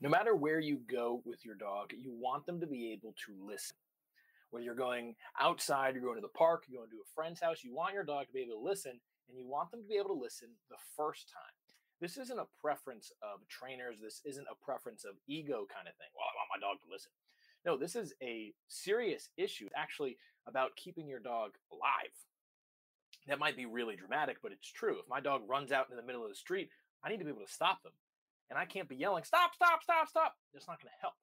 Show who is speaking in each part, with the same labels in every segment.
Speaker 1: No matter where you go with your dog, you want them to be able to listen. Whether you're going outside, you're going to the park, you're going to a friend's house, you want your dog to be able to listen, and you want them to be able to listen the first time. This isn't a preference of trainers. This isn't a preference of ego kind of thing. Well, I want my dog to listen. No, this is a serious issue, It's actually, about keeping your dog alive. That might be really dramatic, but it's true. If my dog runs out in the middle of the street, I need to be able to stop them. And I can't be yelling, stop, stop, stop, stop. That's not going to help.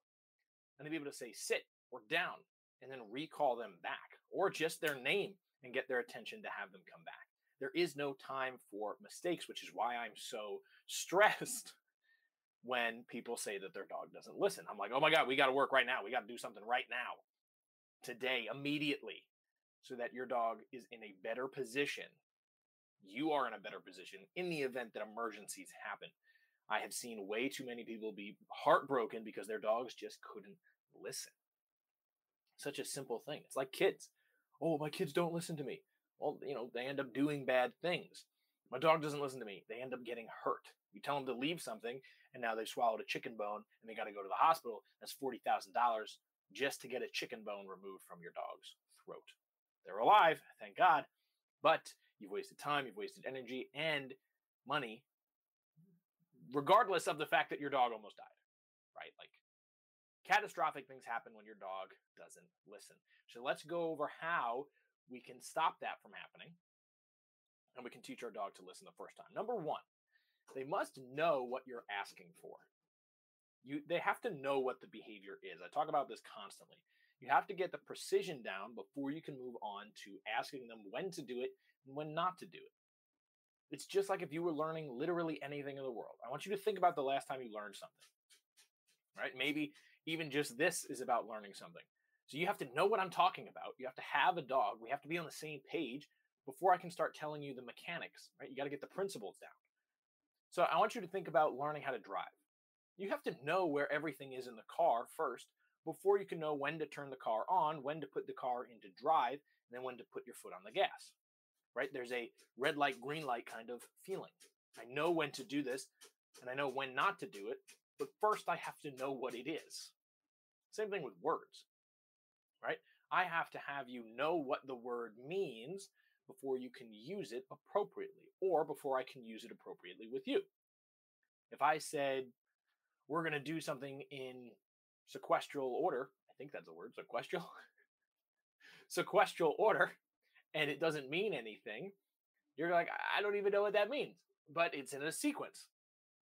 Speaker 1: I need to be able to say sit or down and then recall them back or just their name and get their attention to have them come back. There is no time for mistakes, which is why I'm so stressed when people say that their dog doesn't listen. I'm like, oh my God, we got to work right now. We got to do something right now, today, immediately, so that your dog is in a better position. You are in a better position in the event that emergencies happen. I have seen way too many people be heartbroken because their dogs just couldn't listen. Such a simple thing. It's like kids. Oh, my kids don't listen to me. Well, you know, they end up doing bad things. My dog doesn't listen to me. They end up getting hurt. You tell them to leave something, and now they've swallowed a chicken bone and they got to go to the hospital. That's $40,000 just to get a chicken bone removed from your dog's throat. They're alive, thank God, but you've wasted time, you've wasted energy and money, regardless of the fact that your dog almost died, right? Like catastrophic things happen when your dog doesn't listen. So let's go over how we can stop that from happening and we can teach our dog to listen the first time. Number one, they must know what you're asking for. You, they have to know what the behavior is. I talk about this constantly. You have to get the precision down before you can move on to asking them when to do it and when not to do it. It's just like if you were learning literally anything in the world. I want you to think about the last time you learned something. Right? Maybe even just this is about learning something. So you have to know what I'm talking about. You have to have a dog. We have to be on the same page before I can start telling you the mechanics, right? You got to get the principles down. So I want you to think about learning how to drive. You have to know where everything is in the car first before you can know when to turn the car on, when to put the car into drive, and then when to put your foot on the gas. Right? There's a red light, green light kind of feeling. I know when to do this and I know when not to do it, but first I have to know what it is. Same thing with words. Right? I have to have you know what the word means before you can use it appropriately or before I can use it appropriately with you. If I said, we're going to do something in sequestral order, I think that's a word, sequestral, sequestral order, and it doesn't mean anything, you're like, I don't even know what that means, but it's in a sequence.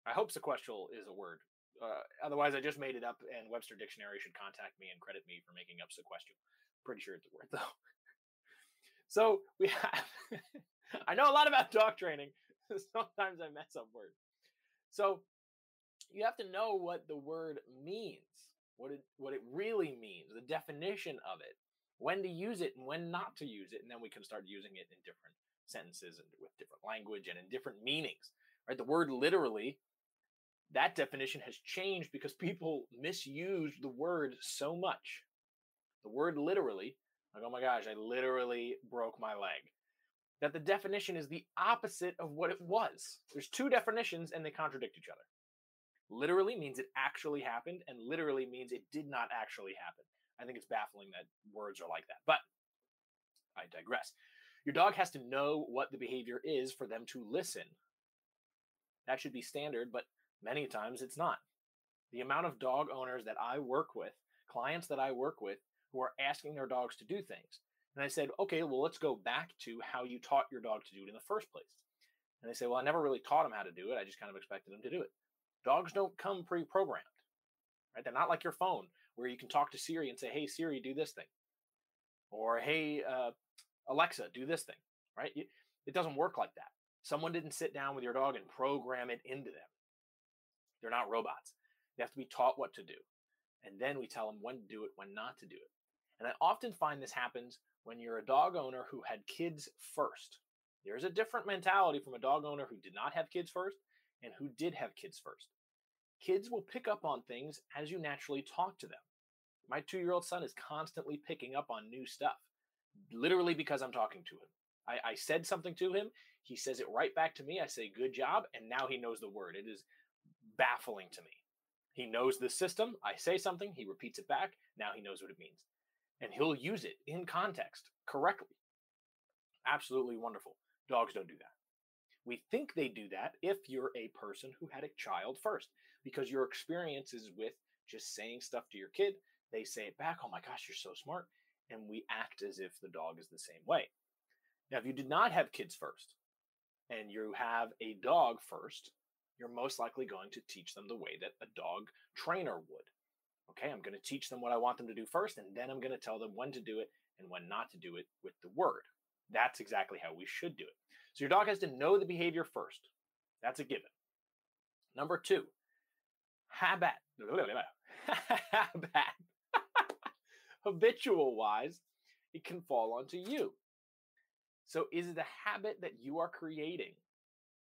Speaker 1: I hope sequestral is a word. Uh, otherwise, I just made it up, and Webster Dictionary should contact me and credit me for making up sequestral. Pretty sure it's a word, though. So we have, I know a lot about dog training. Sometimes I mess up words. So you have to know what the word means, what it what it really means, the definition of it, when to use it and when not to use it, and then we can start using it in different sentences and with different language and in different meanings. Right? The word literally, that definition has changed because people misuse the word so much. The word literally like, oh my gosh, I literally broke my leg. That the definition is the opposite of what it was. There's two definitions and they contradict each other. Literally means it actually happened, and literally means it did not actually happen. I think it's baffling that words are like that, but I digress. Your dog has to know what the behavior is for them to listen. That should be standard, but many times it's not. The amount of dog owners that I work with, clients that I work with, who are asking their dogs to do things. And I said, okay, well, let's go back to how you taught your dog to do it in the first place. And they say, well, I never really taught them how to do it. I just kind of expected them to do it. Dogs don't come pre programmed, right? They're not like your phone where you can talk to Siri and say, hey, Siri, do this thing. Or, hey, uh, Alexa, do this thing, right? It doesn't work like that. Someone didn't sit down with your dog and program it into them. They're not robots. They have to be taught what to do. And then we tell them when to do it, when not to do it. And I often find this happens when you're a dog owner who had kids first. There's a different mentality from a dog owner who did not have kids first and who did have kids first. Kids will pick up on things as you naturally talk to them. My two year old son is constantly picking up on new stuff, literally because I'm talking to him. I, I, said something to him, he says it right back to me. I say, good job. And now he knows the word. It is baffling to me. He knows the system. I say something, he repeats it back. Now he knows what it means. And he'll use it in context correctly. Absolutely wonderful. Dogs don't do that. We think they do that if you're a person who had a child first, because your experience is with just saying stuff to your kid. They say it back, oh my gosh, you're so smart. And we act as if the dog is the same way. Now, if you did not have kids first and you have a dog first, you're most likely going to teach them the way that a dog trainer would. Okay, I'm going to teach them what I want them to do first, and then I'm going to tell them when to do it and when not to do it with the word. That's exactly how we should do it. So your dog has to know the behavior first. That's a given. Number two, habit. habit. Habitual wise, it can fall onto you. So is it a habit that you are creating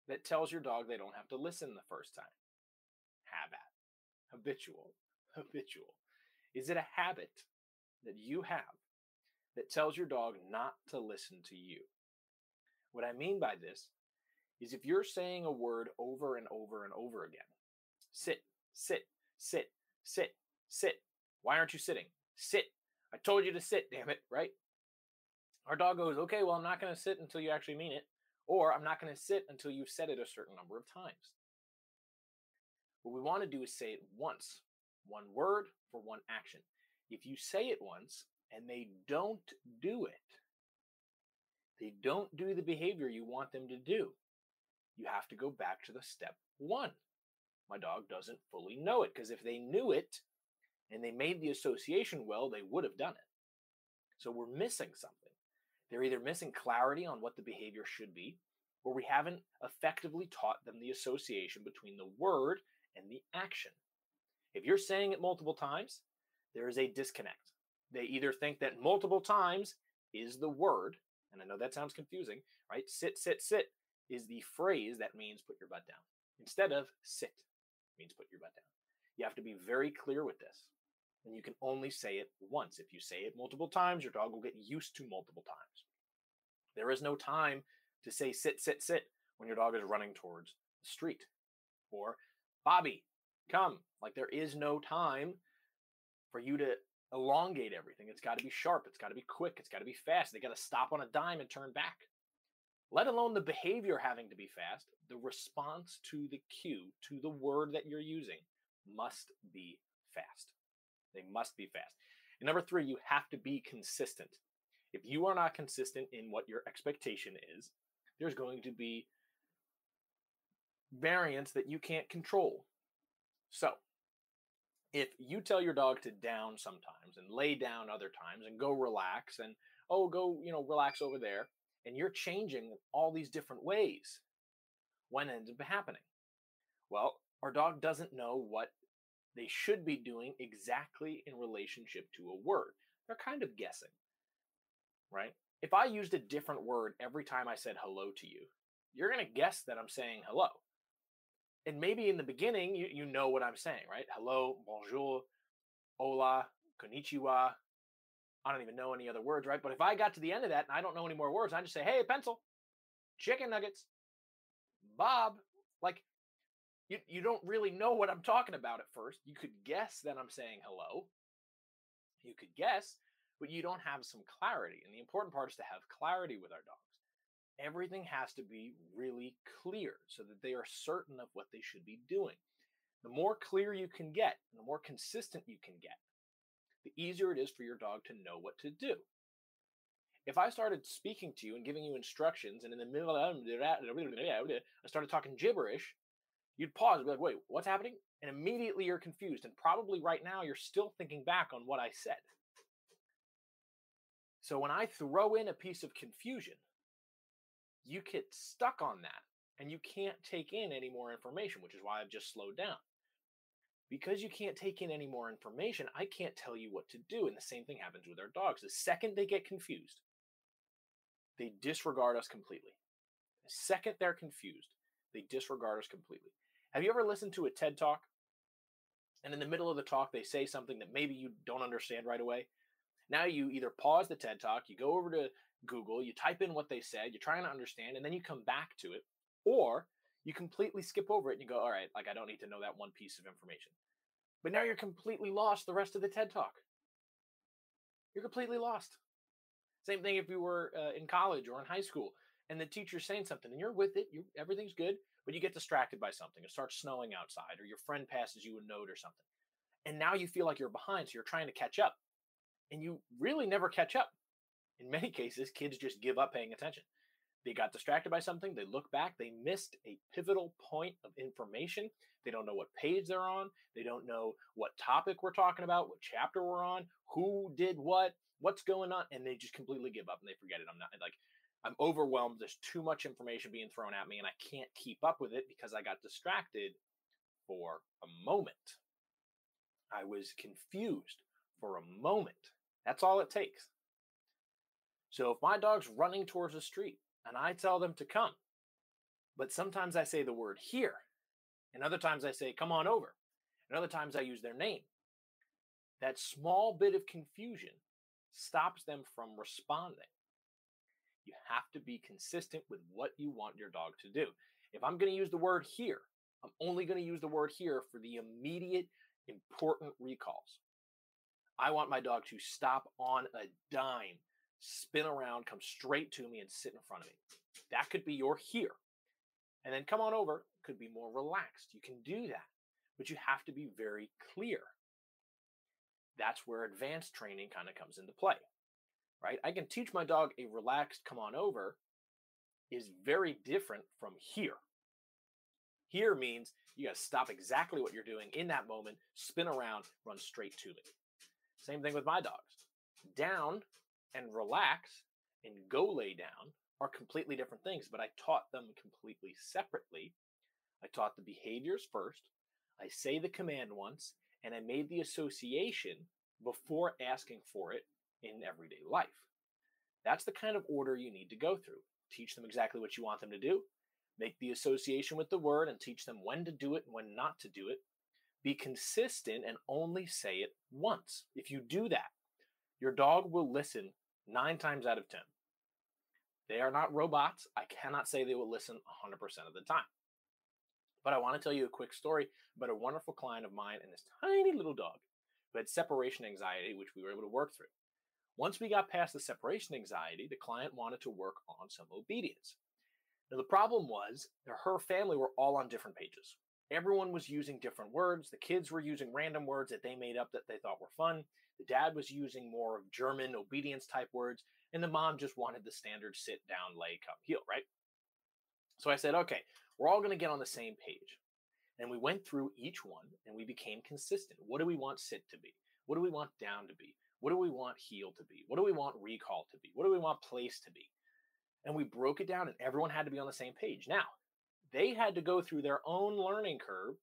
Speaker 1: that tells your dog they don't have to listen the first time? Habit. Habitual. Habitual. Is it a habit that you have that tells your dog not to listen to you? What I mean by this is if you're saying a word over and over and over again, sit, sit, sit, sit, sit. Why aren't you sitting? Sit. I told you to sit, damn it, right? Our dog goes, okay, well, I'm not going to sit until you actually mean it, or I'm not going to sit until you've said it a certain number of times. What we want to do is say it once, one word for one action. If you say it once and they don't do it, they don't do the behavior you want them to do, you have to go back to the step one. My dog doesn't fully know it because if they knew it and they made the association well, they would have done it. So we're missing something. They're either missing clarity on what the behavior should be, or we haven't effectively taught them the association between the word and the action. If you're saying it multiple times, there is a disconnect. They either think that multiple times is the word, and I know that sounds confusing, right? Sit, sit, sit is the phrase that means put your butt down instead of sit means put your butt down. You have to be very clear with this. And you can only say it once. If you say it multiple times, your dog will get used to multiple times. There is no time to say sit, sit, sit when your dog is running towards the street. Or, Bobby, come. Like there is no time for you to elongate everything. It's got to be sharp. It's got to be quick. It's got to be fast. They got to stop on a dime and turn back. Let alone the behavior having to be fast, the response to the cue, to the word that you're using, must be fast. They must be fast. And number three, you have to be consistent. If you are not consistent in what your expectation is, there's going to be variance that you can't control. So, if you tell your dog to down sometimes and lay down other times and go relax and oh go you know relax over there and you're changing all these different ways when ends up happening well our dog doesn't know what they should be doing exactly in relationship to a word they're kind of guessing right if i used a different word every time i said hello to you you're going to guess that i'm saying hello and maybe in the beginning you, you know what I'm saying, right? Hello, bonjour, hola, konnichiwa. I don't even know any other words, right? But if I got to the end of that and I don't know any more words, I just say, hey, pencil, chicken nuggets, Bob. Like you, you don't really know what I'm talking about at first. You could guess that I'm saying hello. You could guess, but you don't have some clarity. And the important part is to have clarity with our dogs everything has to be really clear so that they are certain of what they should be doing. The more clear you can get, the more consistent you can get, the easier it is for your dog to know what to do. If I started speaking to you and giving you instructions, and in the middle of it, I started talking gibberish, you'd pause and be like, wait, what's happening? And immediately you're confused. And probably right now you're still thinking back on what I said. So when I throw in a piece of confusion, you get stuck on that and you can't take in any more information, which is why I've just slowed down. Because you can't take in any more information, I can't tell you what to do. And the same thing happens with our dogs. The second they get confused, they disregard us completely. The second they're confused, they disregard us completely. Have you ever listened to a TED talk? And in the middle of the talk, they say something that maybe you don't understand right away. Now you either pause the TED talk, you go over to Google, you type in what they said, you're trying to understand, and then you come back to it, or you completely skip over it and you go, all right, like I don't need to know that one piece of information. But now you're completely lost the rest of the TED Talk. You're completely lost. Same thing if you were uh, in college or in high school and the teacher's saying something and you're with it, you everything's good, but you get distracted by something. It starts snowing outside or your friend passes you a note or something. And now you feel like you're behind, so you're trying to catch up. And you really never catch up. In many cases, kids just give up paying attention. They got distracted by something, they look back, they missed a pivotal point of information. They don't know what page they're on, they don't know what topic we're talking about, what chapter we're on, who did what, what's going on, and they just completely give up and they forget it. I'm not like I'm overwhelmed. There's too much information being thrown at me, and I can't keep up with it because I got distracted for a moment. I was confused for a moment. That's all it takes. So if my dog's running towards the street and I tell them to come, but sometimes I say the word here, and other times I say come on over, and other times I use their name, that small bit of confusion stops them from responding. You have to be consistent with what you want your dog to do. If I'm going to use the word here, I'm only going to use the word here for the immediate important recalls. I want my dog to stop on a dime, spin around, come straight to me, and sit in front of me. That could be your here. And then come on over could be more relaxed. You can do that, but you have to be very clear. That's where advanced training kind of comes into play, right? I can teach my dog a relaxed come on over is very different from here. Here means you got to stop exactly what you're doing in that moment, spin around, run straight to me. Same thing with my dogs. Down and relax and go lay down are completely different things, but I taught them completely separately. I taught the behaviors first. I say the command once, and I made the association before asking for it in everyday life. That's the kind of order you need to go through. Teach them exactly what you want them to do, Make the association with the word and teach them when to do it and when not to do it. Be consistent and only say it once. If you do that, your dog will listen nine times out of 10. They are not robots. I cannot say they will listen 100% of the time. But I want to tell you a quick story about a wonderful client of mine and this tiny little dog who had separation anxiety, which we were able to work through. Once we got past the separation anxiety, the client wanted to work on some obedience. Now, the problem was that her family were all on different pages. Everyone was using different words. The kids were using random words that they made up that they thought were fun. The dad was using more of German obedience type words. And the mom just wanted the standard sit down, lay, come, heel, right? So I said, okay, we're all going to get on the same page. And we went through each one and we became consistent. What do we want sit to be? What do we want down to be? What do we want heel to be? What do we want recall to be? What do we want place to be? and we broke it down and everyone had to be on the same page. Now, they had to go through their own learning curve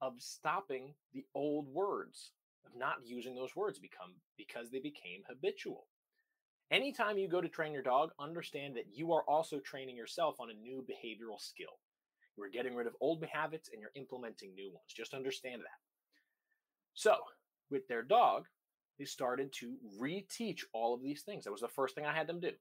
Speaker 1: of stopping the old words, of not using those words become because they became habitual. Anytime you go to train your dog, understand that you are also training yourself on a new behavioral skill. You are getting rid of old habits and you're implementing new ones. Just understand that. So, with their dog, they started to reteach all of these things. That was the first thing I had them do.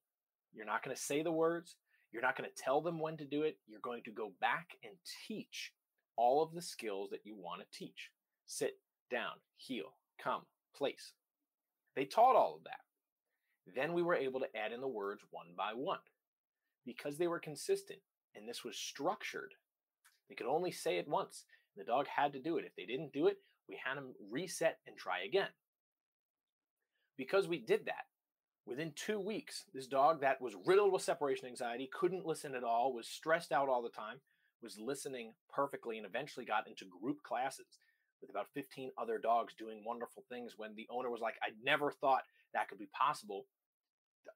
Speaker 1: You're not going to say the words. You're not going to tell them when to do it. You're going to go back and teach all of the skills that you want to teach sit, down, heel, come, place. They taught all of that. Then we were able to add in the words one by one. Because they were consistent and this was structured, they could only say it once. The dog had to do it. If they didn't do it, we had them reset and try again. Because we did that, Within two weeks, this dog that was riddled with separation anxiety, couldn't listen at all, was stressed out all the time, was listening perfectly, and eventually got into group classes with about 15 other dogs doing wonderful things when the owner was like, I never thought that could be possible.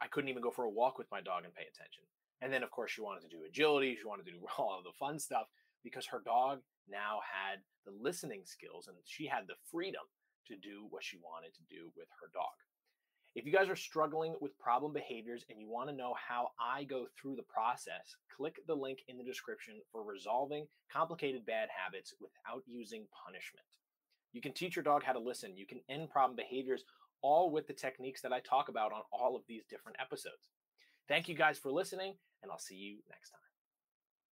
Speaker 1: I couldn't even go for a walk with my dog and pay attention. And then, of course, she wanted to do agility. She wanted to do all of the fun stuff because her dog now had the listening skills and she had the freedom to do what she wanted to do with her dog. If you guys are struggling with problem behaviors and you want to know how I go through the process, click the link in the description for resolving complicated bad habits without using punishment. You can teach your dog how to listen, you can end problem behaviors, all with the techniques that I talk about on all of these different episodes. Thank you guys for listening, and I'll see you next time.